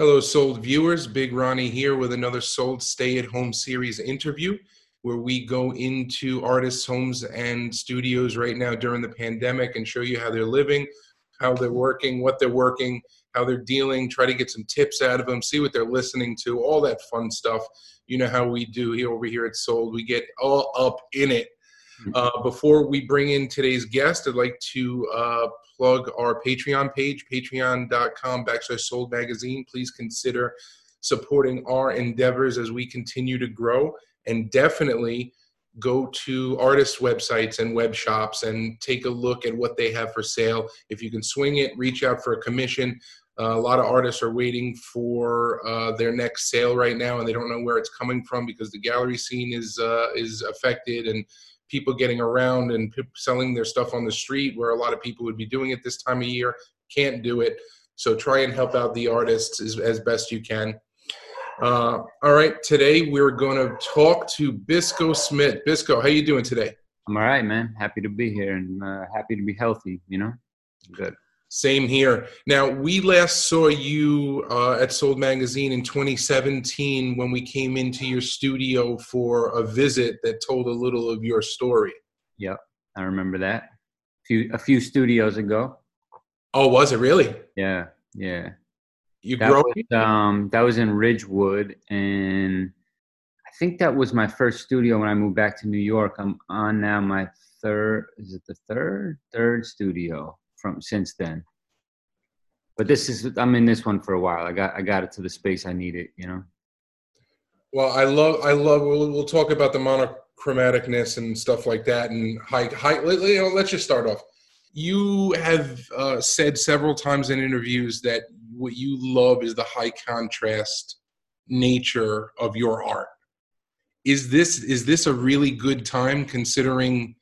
Hello, Sold viewers. Big Ronnie here with another Sold Stay at Home series interview where we go into artists' homes and studios right now during the pandemic and show you how they're living, how they're working, what they're working, how they're dealing, try to get some tips out of them, see what they're listening to, all that fun stuff. You know how we do here over here at Sold. We get all up in it. Mm-hmm. Uh, before we bring in today's guest, I'd like to uh, plug our Patreon page, patreon.com backslash sold magazine. Please consider supporting our endeavors as we continue to grow and definitely go to artists' websites and web shops and take a look at what they have for sale. If you can swing it, reach out for a commission. Uh, a lot of artists are waiting for uh, their next sale right now, and they don't know where it's coming from because the gallery scene is uh, is affected and people getting around and selling their stuff on the street where a lot of people would be doing it this time of year can't do it. So try and help out the artists as, as best you can. Uh, all right today we're going to talk to bisco smith. Bisco how you doing today? I'm all right man. Happy to be here and uh, happy to be healthy you know? Good same here. Now, we last saw you uh, at Sold Magazine in 2017 when we came into your studio for a visit that told a little of your story. Yep, I remember that. A few, a few studios ago. Oh, was it really? Yeah, yeah. You that grew was, um, that was in Ridgewood, and I think that was my first studio when I moved back to New York. I'm on now my third. Is it the third? Third studio from since then. But this is I'm in this one for a while. I got I got it to the space I need it, you know. Well, I love I love we'll, we'll talk about the monochromaticness and stuff like that and high high you know, let's just start off. You have uh, said several times in interviews that what you love is the high contrast nature of your art. Is this is this a really good time considering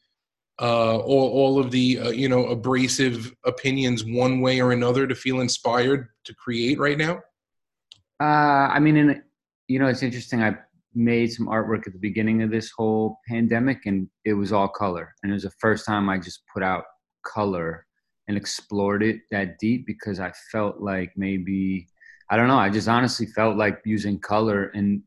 uh, all, all of the uh, you know abrasive opinions one way or another to feel inspired to create right now? Uh, I mean, in, you know, it's interesting. I made some artwork at the beginning of this whole pandemic, and it was all color, and it was the first time I just put out color and explored it that deep because I felt like maybe I don't know. I just honestly felt like using color and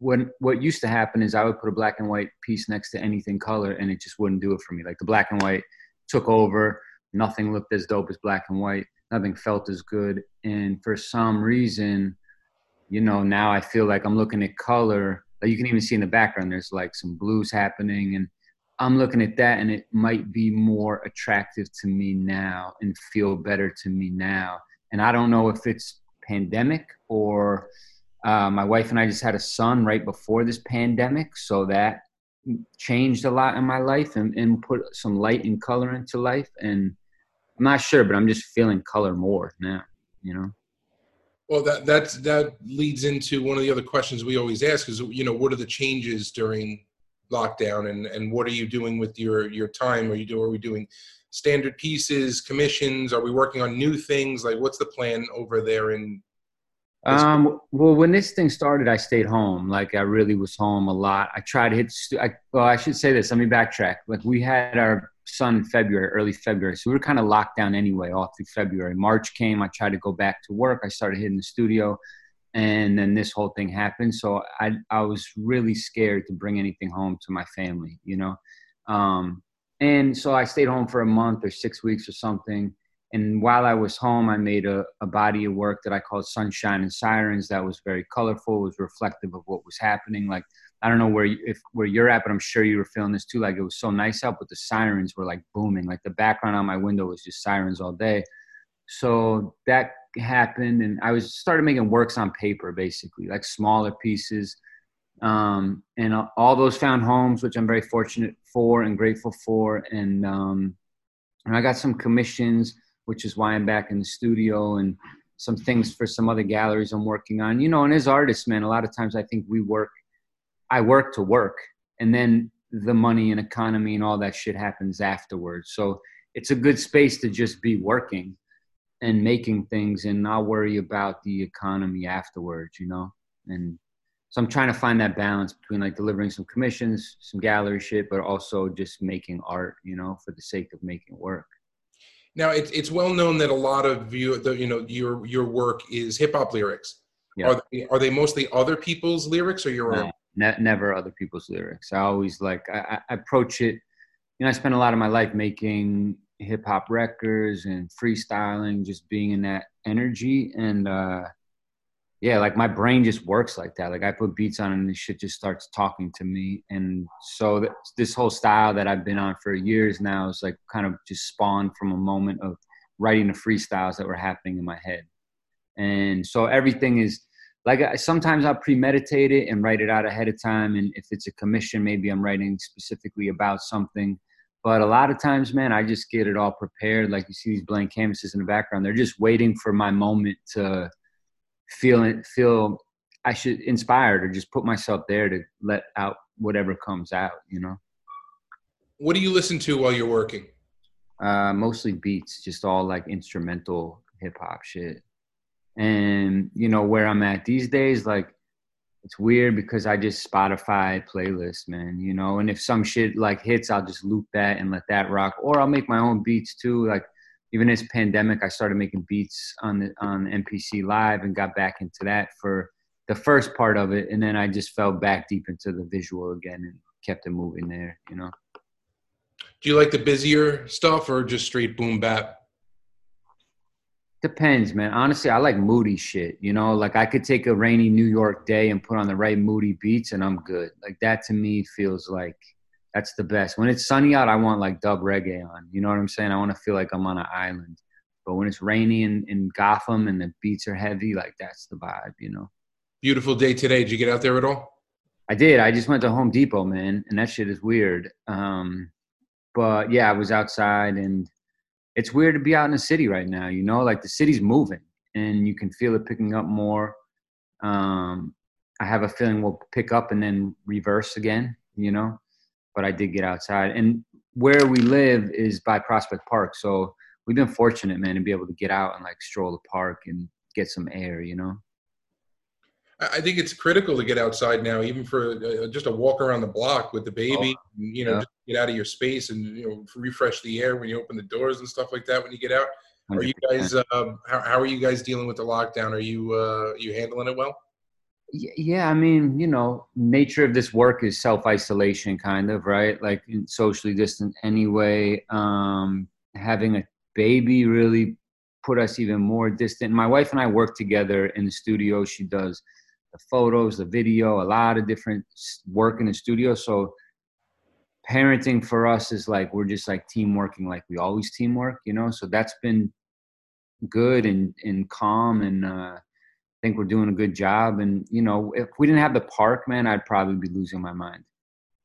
when what used to happen is I would put a black and white piece next to anything color and it just wouldn't do it for me. Like the black and white took over. Nothing looked as dope as black and white. Nothing felt as good. And for some reason, you know, now I feel like I'm looking at color. Like you can even see in the background, there's like some blues happening. And I'm looking at that and it might be more attractive to me now and feel better to me now. And I don't know if it's pandemic or uh, my wife and I just had a son right before this pandemic, so that changed a lot in my life and, and put some light and color into life. And I'm not sure, but I'm just feeling color more now, you know? Well, that that leads into one of the other questions we always ask is, you know, what are the changes during lockdown, and and what are you doing with your your time? Are you do are we doing standard pieces, commissions? Are we working on new things? Like, what's the plan over there in um, well, when this thing started, I stayed home. Like I really was home a lot. I tried to hit. I, well, I should say this. Let me backtrack. Like we had our son in February, early February, so we were kind of locked down anyway all through February. March came. I tried to go back to work. I started hitting the studio, and then this whole thing happened. So I I was really scared to bring anything home to my family. You know, um, and so I stayed home for a month or six weeks or something and while I was home, I made a, a body of work that I called Sunshine and Sirens. That was very colorful, was reflective of what was happening. Like I don't know where you, if where you're at, but I'm sure you were feeling this too. Like it was so nice out, but the sirens were like booming. Like the background on my window was just sirens all day. So that happened, and I was started making works on paper, basically, like smaller pieces. Um, and all those found homes, which I'm very fortunate for and grateful for. And um, and I got some commissions which is why I'm back in the studio and some things for some other galleries I'm working on. You know, and as artists, man, a lot of times I think we work, I work to work, and then the money and economy and all that shit happens afterwards. So it's a good space to just be working and making things and not worry about the economy afterwards, you know? And so I'm trying to find that balance between like delivering some commissions, some gallery shit, but also just making art, you know, for the sake of making work. Now it's it's well known that a lot of you, the, you know, your your work is hip hop lyrics. Yeah. Are they, are they mostly other people's lyrics or your no, own? Ne- never other people's lyrics. I always like I, I approach it. You know, I spent a lot of my life making hip hop records and freestyling, just being in that energy. And uh, yeah, like my brain just works like that. Like I put beats on and the shit just starts talking to me. And so th- this whole style that I've been on for years now is like kind of just spawned from a moment of writing the freestyles that were happening in my head. And so everything is like I, sometimes I'll premeditate it and write it out ahead of time. And if it's a commission, maybe I'm writing specifically about something but a lot of times, man, I just get it all prepared. Like you see these blank canvases in the background. They're just waiting for my moment to feel feel I should inspired or just put myself there to let out whatever comes out, you know. What do you listen to while you're working? Uh, mostly beats, just all like instrumental hip hop shit. And you know where I'm at these days, like it's weird because I just Spotify playlist, man, you know, and if some shit like hits, I'll just loop that and let that rock, or I'll make my own beats too. Like even this pandemic, I started making beats on the on MPC Live and got back into that for the first part of it, and then I just fell back deep into the visual again and kept it moving there, you know. Do you like the busier stuff or just straight boom bap? Depends, man. Honestly, I like moody shit. You know, like I could take a rainy New York day and put on the right moody beats and I'm good. Like that to me feels like that's the best. When it's sunny out, I want like dub reggae on. You know what I'm saying? I want to feel like I'm on an island. But when it's rainy in, in Gotham and the beats are heavy, like that's the vibe, you know. Beautiful day today. Did you get out there at all? I did. I just went to Home Depot, man, and that shit is weird. Um, but yeah, I was outside and it's weird to be out in the city right now. You know, like the city's moving, and you can feel it picking up more. Um, I have a feeling we'll pick up and then reverse again. You know, but I did get outside, and where we live is by Prospect Park, so we've been fortunate, man, to be able to get out and like stroll the park and get some air. You know. I think it's critical to get outside now, even for uh, just a walk around the block with the baby. Oh, you know, yeah. get out of your space and you know refresh the air when you open the doors and stuff like that when you get out. 100%. Are you guys? Um, how, how are you guys dealing with the lockdown? Are you uh, you handling it well? Yeah, I mean, you know, nature of this work is self isolation, kind of, right? Like socially distant anyway. Um, having a baby really put us even more distant. My wife and I work together in the studio. She does the photos, the video, a lot of different work in the studio. So parenting for us is like we're just like team working like we always teamwork, you know. So that's been good and and calm and uh think we're doing a good job. And you know, if we didn't have the park, man, I'd probably be losing my mind.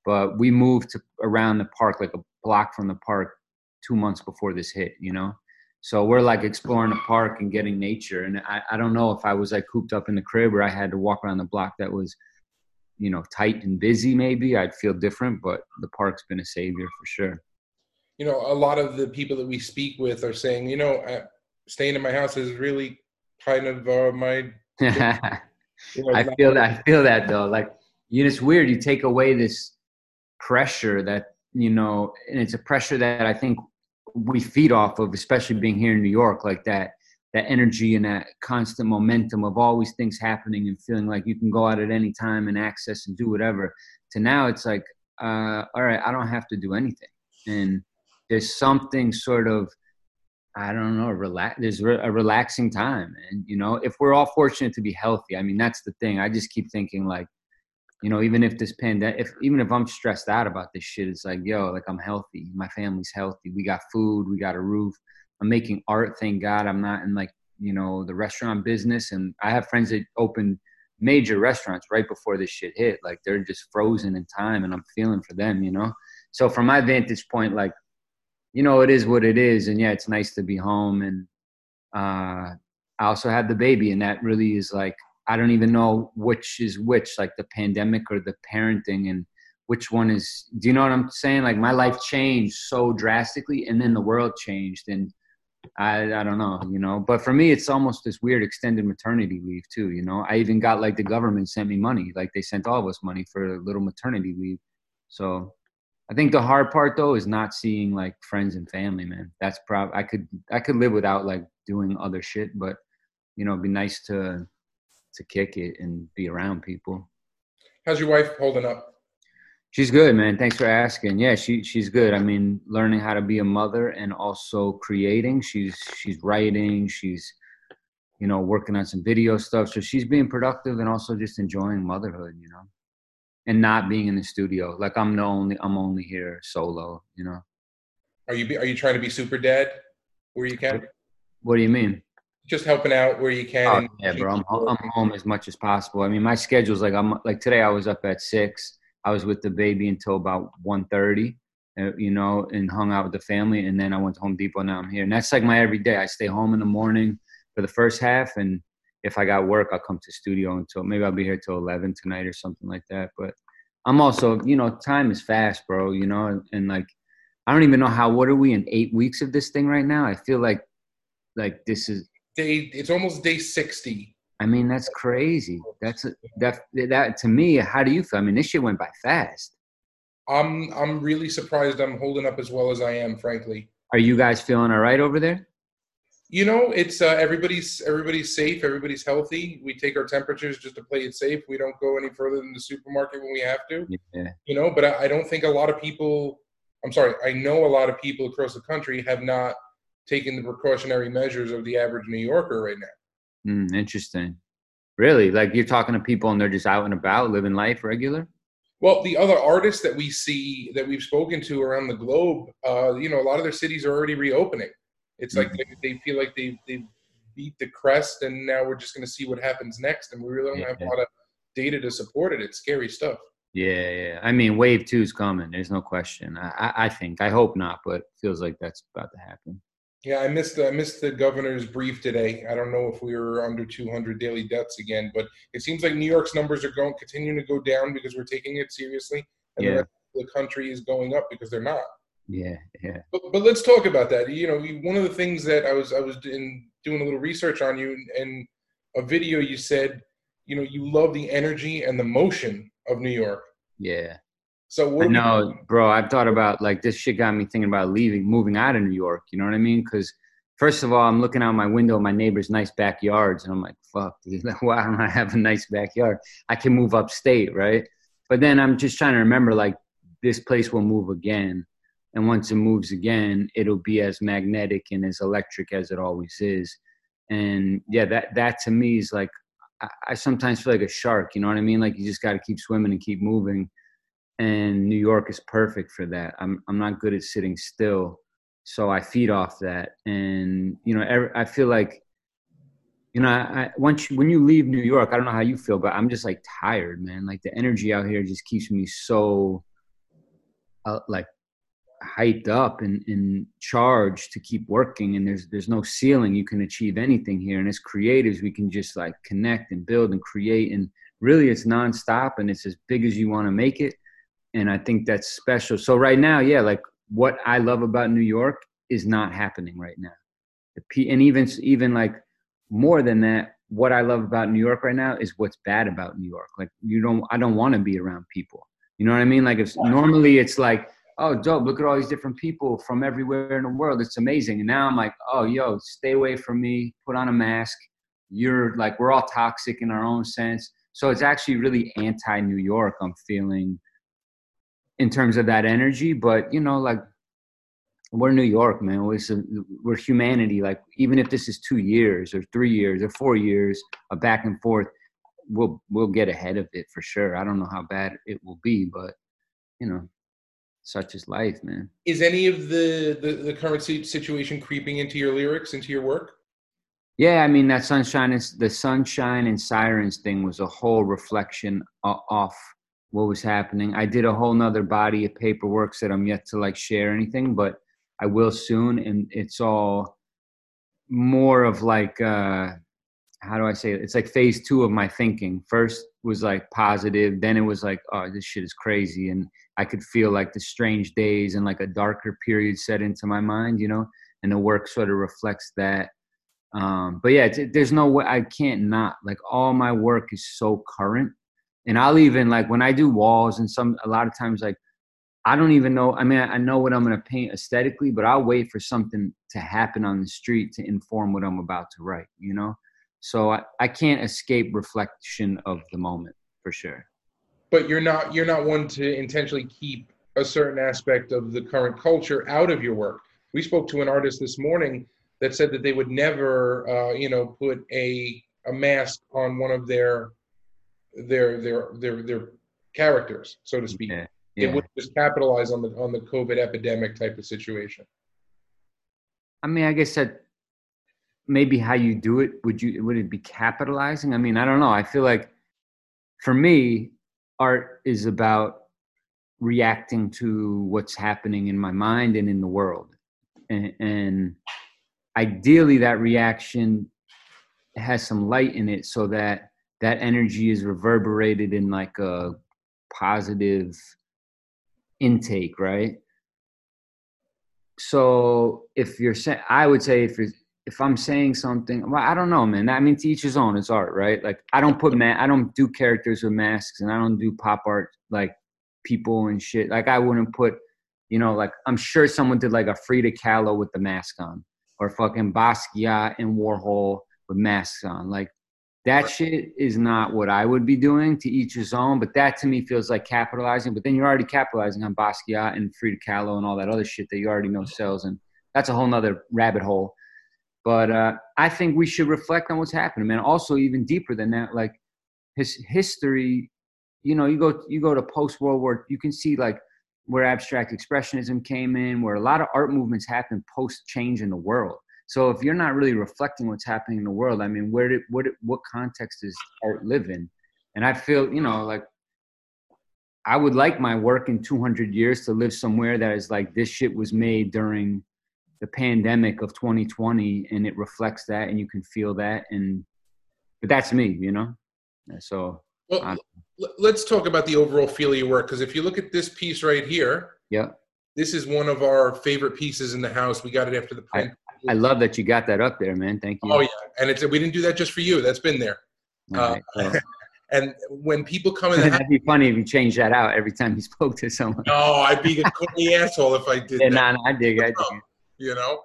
But we moved to around the park, like a block from the park, two months before this hit. You know, so we're like exploring the park and getting nature. And I, I don't know if I was like cooped up in the crib or I had to walk around the block that was, you know, tight and busy, maybe I'd feel different, but the park's been a savior for sure. You know, a lot of the people that we speak with are saying, you know, staying in my house is really kind of uh, my. Know, I feel that. I feel that though. Like, you know, it's weird. You take away this pressure that you know, and it's a pressure that I think we feed off of, especially being here in New York, like that that energy and that constant momentum of always things happening and feeling like you can go out at any time and access and do whatever. To now, it's like, uh, all right, I don't have to do anything, and there's something sort of I don't know, relax. There's a relaxing time, and you know, if we're all fortunate to be healthy, I mean, that's the thing. I just keep thinking like, you know, even if this pandemic, if even if I'm stressed out about this shit, it's like, yo, like I'm healthy, my family's healthy, we got food, we got a roof. I'm making art, thank God. I'm not in like, you know, the restaurant business, and I have friends that opened major restaurants right before this shit hit. Like they're just frozen in time, and I'm feeling for them, you know. So from my vantage point, like, you know, it is what it is, and yeah, it's nice to be home, and uh, I also had the baby, and that really is like I don't even know which is which, like the pandemic or the parenting, and which one is. Do you know what I'm saying? Like my life changed so drastically, and then the world changed, and I I don't know, you know. But for me, it's almost this weird extended maternity leave too. You know, I even got like the government sent me money, like they sent all of us money for a little maternity leave. So I think the hard part though is not seeing like friends and family, man. That's prob I could I could live without like doing other shit, but you know, it'd be nice to to kick it and be around people. How's your wife holding up? She's good, man. Thanks for asking. Yeah, she she's good. I mean, learning how to be a mother and also creating. She's she's writing. She's you know working on some video stuff. So she's being productive and also just enjoying motherhood. You know, and not being in the studio. Like I'm the only I'm only here solo. You know. Are you are you trying to be super dead where you can? What do you mean? Just helping out where you can. Oh, yeah, bro. I'm, I'm home as much as possible. I mean, my schedule's like I'm like today. I was up at six I was with the baby until about 1.30, uh, you know, and hung out with the family. And then I went to Home Depot. Now I'm here. And that's like my everyday. I stay home in the morning for the first half. And if I got work, I'll come to studio until maybe I'll be here till 11 tonight or something like that. But I'm also, you know, time is fast, bro, you know, and, and like, I don't even know how, what are we in eight weeks of this thing right now? I feel like, like this is day, it's almost day 60 I mean, that's crazy. That's a, that that to me. How do you feel? I mean, this shit went by fast. I'm I'm really surprised I'm holding up as well as I am, frankly. Are you guys feeling all right over there? You know, it's uh, everybody's everybody's safe, everybody's healthy. We take our temperatures just to play it safe. We don't go any further than the supermarket when we have to. Yeah. You know, but I, I don't think a lot of people. I'm sorry, I know a lot of people across the country have not taken the precautionary measures of the average New Yorker right now. Mm, interesting. Really? Like you're talking to people and they're just out and about, living life regular? Well, the other artists that we see that we've spoken to around the globe, uh, you know, a lot of their cities are already reopening. It's mm-hmm. like they, they, feel like they they beat the crest, and now we're just going to see what happens next. And we really don't yeah. have a lot of data to support it. It's scary stuff. Yeah, yeah. I mean, wave two is coming. There's no question. I, I think. I hope not, but feels like that's about to happen. Yeah, I missed I missed the governor's brief today. I don't know if we were under 200 daily deaths again, but it seems like New York's numbers are going continuing to go down because we're taking it seriously, and yeah. the, the country is going up because they're not. Yeah, yeah. But, but let's talk about that. You know, one of the things that I was I was in, doing a little research on you, and a video you said, you know, you love the energy and the motion of New York. Yeah. So what? No, bro. I've thought about like this shit got me thinking about leaving, moving out of New York. You know what I mean? Because first of all, I'm looking out my window, my neighbor's nice backyards, and I'm like, fuck, dude, why don't I have a nice backyard? I can move upstate, right? But then I'm just trying to remember like this place will move again, and once it moves again, it'll be as magnetic and as electric as it always is. And yeah, that that to me is like I, I sometimes feel like a shark. You know what I mean? Like you just got to keep swimming and keep moving and New York is perfect for that. I'm I'm not good at sitting still, so I feed off that. And you know, every, I feel like, you know, I, once you, when you leave New York, I don't know how you feel, but I'm just like tired, man. Like the energy out here just keeps me so, uh, like, hyped up and, and charged to keep working. And there's there's no ceiling. You can achieve anything here. And as creatives, we can just like connect and build and create. And really, it's nonstop and it's as big as you want to make it and I think that's special. So right now, yeah, like what I love about New York is not happening right now. the P, And even even like more than that, what I love about New York right now is what's bad about New York. Like you don't, I don't want to be around people. You know what I mean? Like if normally it's like, oh, dope, look at all these different people from everywhere in the world. It's amazing. And now I'm like, oh, yo, stay away from me. Put on a mask. You're like, we're all toxic in our own sense. So it's actually really anti New York. I'm feeling in terms of that energy. But you know, like we're New York, man. We're, we're humanity. Like even if this is two years or three years or four years of back and forth, we'll we'll get ahead of it for sure. I don't know how bad it will be, but you know, such is life, man. Is any of the the, the current situation creeping into your lyrics, into your work? Yeah, I mean that sunshine is the sunshine and sirens thing was a whole reflection off what was happening. I did a whole nother body of paperwork that I'm yet to like share anything, but I will soon. And it's all more of like, uh, how do I say it? It's like phase two of my thinking. First was like positive, then it was like, oh, this shit is crazy. And I could feel like the strange days and like a darker period set into my mind, you know, and the work sort of reflects that. Um, but yeah, there's no way I can't not like all my work is so current and I'll even like when I do walls and some a lot of times like I don't even know. I mean, I know what I'm going to paint aesthetically, but I'll wait for something to happen on the street to inform what I'm about to write, you know? So I, I can't escape reflection of the moment for sure. But you're not you're not one to intentionally keep a certain aspect of the current culture out of your work. We spoke to an artist this morning that said that they would never, uh, you know, put a a mask on one of their their their their their characters, so to speak. Yeah. Yeah. It would just capitalize on the on the COVID epidemic type of situation. I mean, I guess that maybe how you do it would you would it be capitalizing? I mean, I don't know. I feel like for me, art is about reacting to what's happening in my mind and in the world, and, and ideally, that reaction has some light in it, so that that energy is reverberated in like a positive intake, right? So if you're saying, I would say if you're, if I'm saying something, well, I don't know, man. I mean, to each his own. It's art, right? Like I don't put man, I don't do characters with masks, and I don't do pop art like people and shit. Like I wouldn't put, you know, like I'm sure someone did like a Frida Kahlo with the mask on, or fucking Basquiat and Warhol with masks on. Like that shit is not what I would be doing to each his own, but that to me feels like capitalizing. But then you're already capitalizing on Basquiat and Frida Kahlo and all that other shit that you already know sells, and that's a whole nother rabbit hole. But uh, I think we should reflect on what's happening, man. Also, even deeper than that, like his history. You know, you go you go to post World War, you can see like where abstract expressionism came in, where a lot of art movements happened post change in the world so if you're not really reflecting what's happening in the world, I mean, where did what what context does art live in? And I feel, you know, like I would like my work in 200 years to live somewhere that is like this shit was made during the pandemic of 2020, and it reflects that, and you can feel that, and but that's me, you know. So. Well, let's talk about the overall feel of your work because if you look at this piece right here, yeah, this is one of our favorite pieces in the house. We got it after the print. I love that you got that up there, man. Thank you. Oh yeah, and it's we didn't do that just for you. That's been there. Uh, and when people come in, that'd be funny if you change that out every time you spoke to someone. No, I'd be a corny asshole if I did. Yeah, that. Nah, I dig. I dig. You know,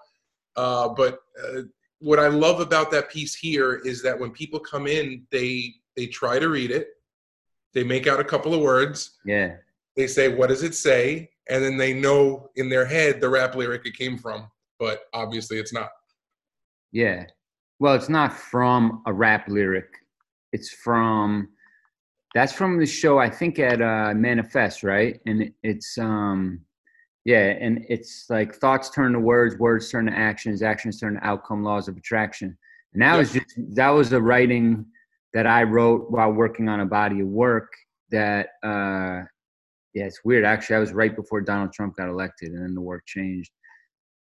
uh, but uh, what I love about that piece here is that when people come in, they they try to read it, they make out a couple of words. Yeah. They say, "What does it say?" And then they know in their head the rap lyric it came from but obviously it's not. Yeah. Well, it's not from a rap lyric. It's from that's from the show I think at uh Manifest, right? And it's um yeah, and it's like thoughts turn to words, words turn to actions, actions turn to outcome, laws of attraction. And that was just that was a writing that I wrote while working on a body of work that uh yeah, it's weird. Actually, I was right before Donald Trump got elected and then the work changed.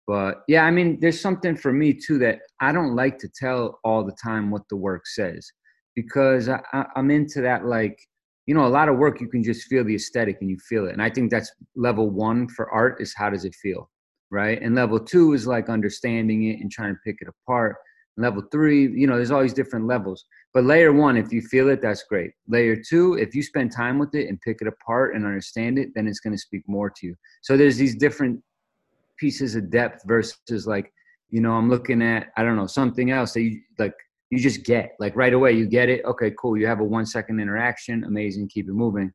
But yeah, I mean, there's something for me too that I don't like to tell all the time what the work says because I, am into that. Like, you know, a lot of work you can just feel the aesthetic and you feel it. And I think that's level one for art is how does it feel, right? And level two is like understanding it and trying to pick it apart. And level three, you know, there's all these different levels. But layer one, if you feel it, that's great. Layer two, if you spend time with it and pick it apart and understand it, then it's going to speak more to you. So there's these different pieces of depth versus like you know i'm looking at i don't know something else that you like you just get like right away you get it okay cool you have a one second interaction amazing keep it moving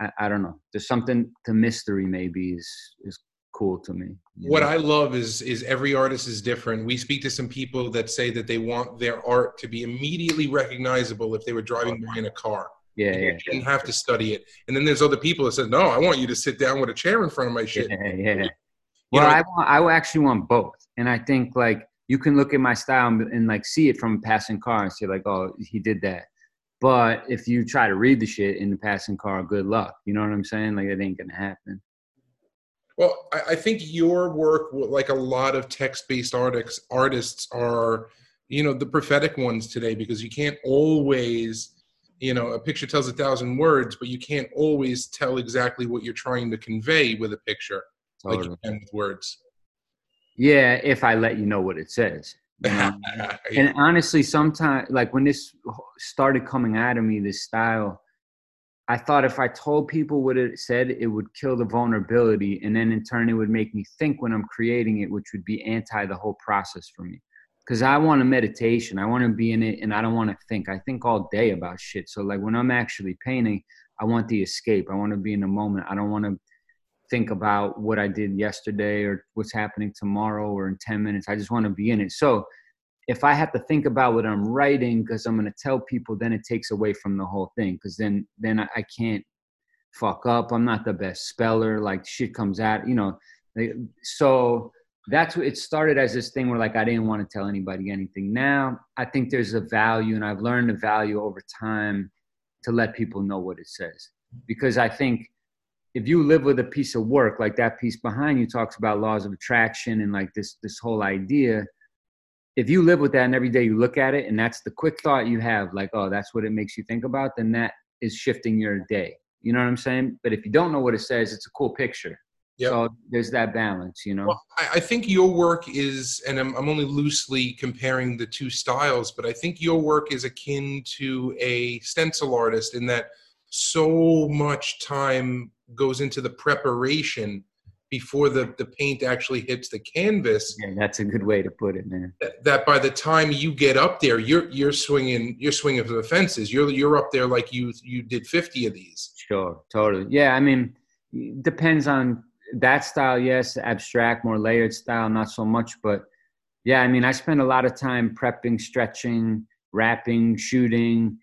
i, I don't know there's something to mystery maybe is is cool to me what know? i love is is every artist is different we speak to some people that say that they want their art to be immediately recognizable if they were driving by in a car yeah, yeah, you didn't have to study it. And then there's other people that said, "No, I want you to sit down with a chair in front of my shit." Yeah, yeah. Well, know, I want, I actually want both, and I think like you can look at my style and, and like see it from a passing car and say like, oh, he did that. But if you try to read the shit in the passing car, good luck. You know what I'm saying? Like it ain't gonna happen. Well, I, I think your work, like a lot of text-based artists, artists are, you know, the prophetic ones today because you can't always, you know, a picture tells a thousand words, but you can't always tell exactly what you're trying to convey with a picture totally. like you can with words. Yeah, if I let you know what it says. You know? yeah. And honestly, sometimes like when this started coming out of me, this style, I thought if I told people what it said, it would kill the vulnerability. And then in turn, it would make me think when I'm creating it, which would be anti the whole process for me. Because I want a meditation. I want to be in it and I don't want to think. I think all day about shit. So, like, when I'm actually painting, I want the escape. I want to be in the moment. I don't want to think about what I did yesterday or what's happening tomorrow or in 10 minutes. I just want to be in it. So, if I have to think about what I'm writing because I'm going to tell people, then it takes away from the whole thing. Because then, then I, I, can't fuck up. I'm not the best speller. Like shit comes out, you know. So that's what it started as this thing where like I didn't want to tell anybody anything. Now I think there's a value, and I've learned the value over time to let people know what it says. Because I think if you live with a piece of work like that piece behind you talks about laws of attraction and like this this whole idea. If you live with that and every day you look at it and that's the quick thought you have like oh that's what it makes you think about then that is shifting your day. You know what i'm saying? But if you don't know what it says it's a cool picture. Yep. so there's that balance you know? Well, i think your work is and I'm, I'm only loosely comparing the two styles but i think your work is akin to a stencil artist in that so much time goes into the preparation before the, the paint actually hits the canvas. Yeah, that's a good way to put it, man. That, that by the time you get up there, you're you're swinging you're swinging for the fences. You're you're up there like you you did fifty of these. Sure, totally. Yeah, I mean, depends on that style. Yes, abstract, more layered style, not so much. But yeah, I mean, I spend a lot of time prepping, stretching, wrapping, shooting.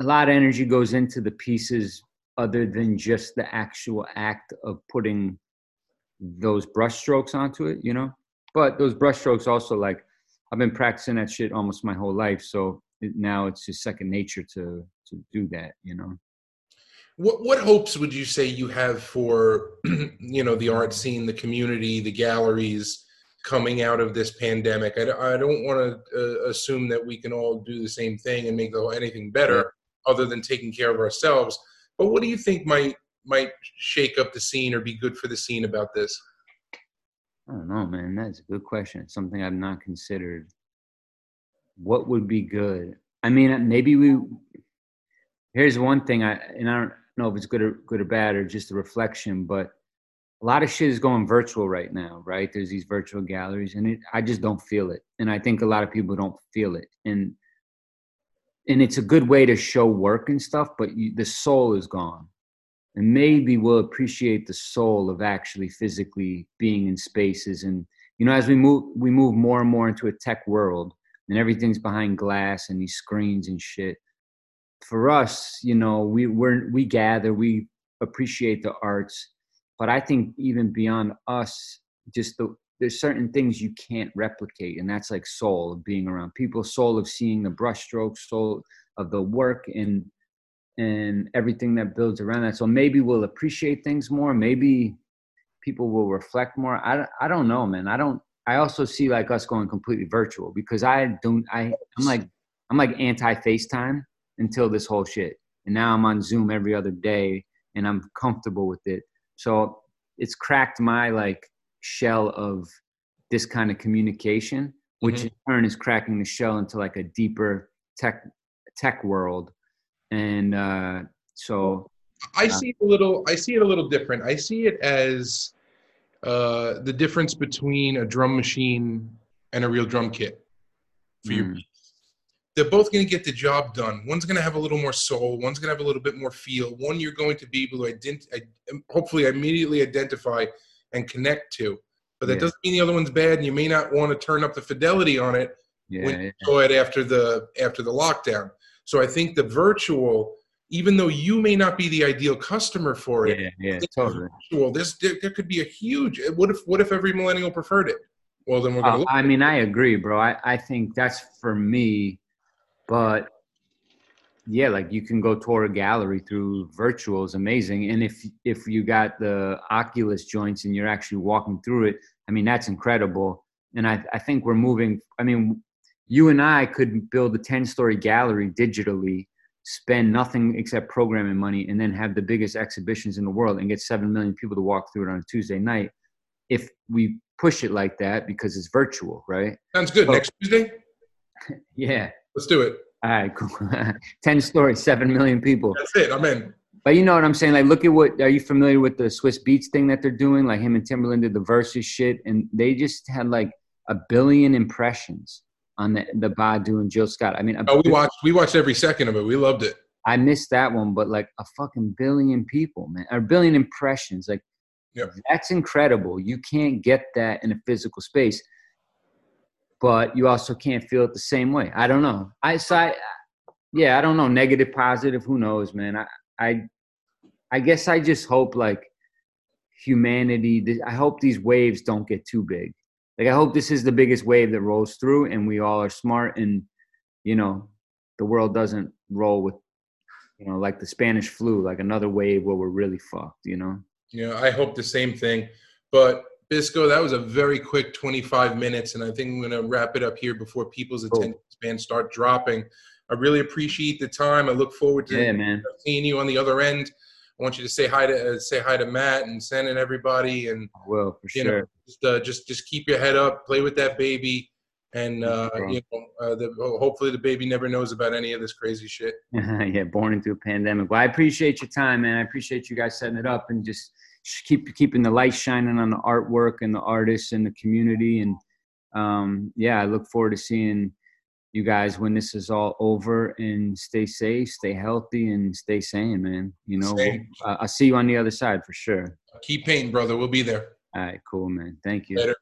A lot of energy goes into the pieces other than just the actual act of putting those brush strokes onto it, you know. But those brush strokes also like I've been practicing that shit almost my whole life, so it, now it's just second nature to to do that, you know. What what hopes would you say you have for you know the art scene, the community, the galleries coming out of this pandemic? I, I don't want to uh, assume that we can all do the same thing and make the whole, anything better, other than taking care of ourselves. But what do you think might might shake up the scene or be good for the scene about this? I don't know, man. That's a good question. It's something I've not considered. What would be good? I mean, maybe we. Here's one thing I and I don't know if it's good or good or bad or just a reflection, but a lot of shit is going virtual right now, right? There's these virtual galleries, and it, I just don't feel it, and I think a lot of people don't feel it, and and it's a good way to show work and stuff, but you, the soul is gone. And maybe we'll appreciate the soul of actually physically being in spaces and you know as we move we move more and more into a tech world and everything's behind glass and these screens and shit for us you know we we're we gather we appreciate the arts but i think even beyond us just the there's certain things you can't replicate and that's like soul of being around people soul of seeing the brushstrokes soul of the work and and everything that builds around that. So maybe we'll appreciate things more. Maybe people will reflect more. I, I don't know, man. I don't. I also see like us going completely virtual because I don't. I I'm like I'm like anti FaceTime until this whole shit, and now I'm on Zoom every other day, and I'm comfortable with it. So it's cracked my like shell of this kind of communication, which mm-hmm. in turn is cracking the shell into like a deeper tech tech world and uh, so I uh, see it a little. I see it a little different. I see it as uh, the difference between a drum machine and a real drum kit for mm. your. They're both going to get the job done. One's going to have a little more soul. One's going to have a little bit more feel. One you're going to be able to ident- hopefully immediately identify and connect to. But that yeah. doesn't mean the other one's bad, and you may not want to turn up the fidelity on it yeah, when you go it after the after the lockdown. So I think the virtual, even though you may not be the ideal customer for it, yeah, yeah, totally. Virtual, this there, there, could be a huge. What if what if every millennial preferred it? Well, then we're gonna. Uh, I mean, I agree, bro. I I think that's for me, but yeah, like you can go tour a gallery through virtual is amazing, and if if you got the Oculus joints and you're actually walking through it, I mean that's incredible. And I I think we're moving. I mean, you and I could build a 10 story gallery digitally, spend nothing except programming money, and then have the biggest exhibitions in the world and get 7 million people to walk through it on a Tuesday night. If we push it like that because it's virtual, right? Sounds good. So, Next Tuesday? yeah. Let's do it. All right, cool. 10 stories, 7 million people. That's it. I'm in. But you know what I'm saying? Like, look at what. Are you familiar with the Swizz Beatz thing that they're doing? Like him and Timbaland did the Verzuz shit, and they just had like a billion impressions on the the Badu and Jill Scott. I mean, oh, we watched we watched every second of it. We loved it. I missed that one, but like a fucking billion people, man, a billion impressions. Like, yep. that's incredible. You can't get that in a physical space, but you also can't feel it the same way. I don't know. I so I, yeah, I don't know. Negative, positive, who knows, man. I I I guess I just hope like humanity. I hope these waves don't get too big. Like I hope this is the biggest wave that rolls through, and we all are smart, and you know, the world doesn't roll with you know, like the Spanish flu, like another wave where we're really fucked, you know? Yeah, I hope the same thing. But Bisco, that was a very quick 25 minutes, and I think I'm going to wrap it up here before people's attention span start dropping. I really appreciate the time. I look forward to yeah, seeing you on the other end. I want you to say hi to uh, say hi to Matt and Sen and everybody, and well, for sure. Know, just uh, just just keep your head up, play with that baby, and uh, you know, uh, the, hopefully the baby never knows about any of this crazy shit. yeah, born into a pandemic. Well, I appreciate your time, man. I appreciate you guys setting it up and just keep keeping the light shining on the artwork and the artists and the community. And um, yeah, I look forward to seeing you guys when this is all over. And stay safe, stay healthy, and stay sane, man. You know, uh, I'll see you on the other side for sure. Keep painting, brother. We'll be there. All right, cool, man. Thank you. Later.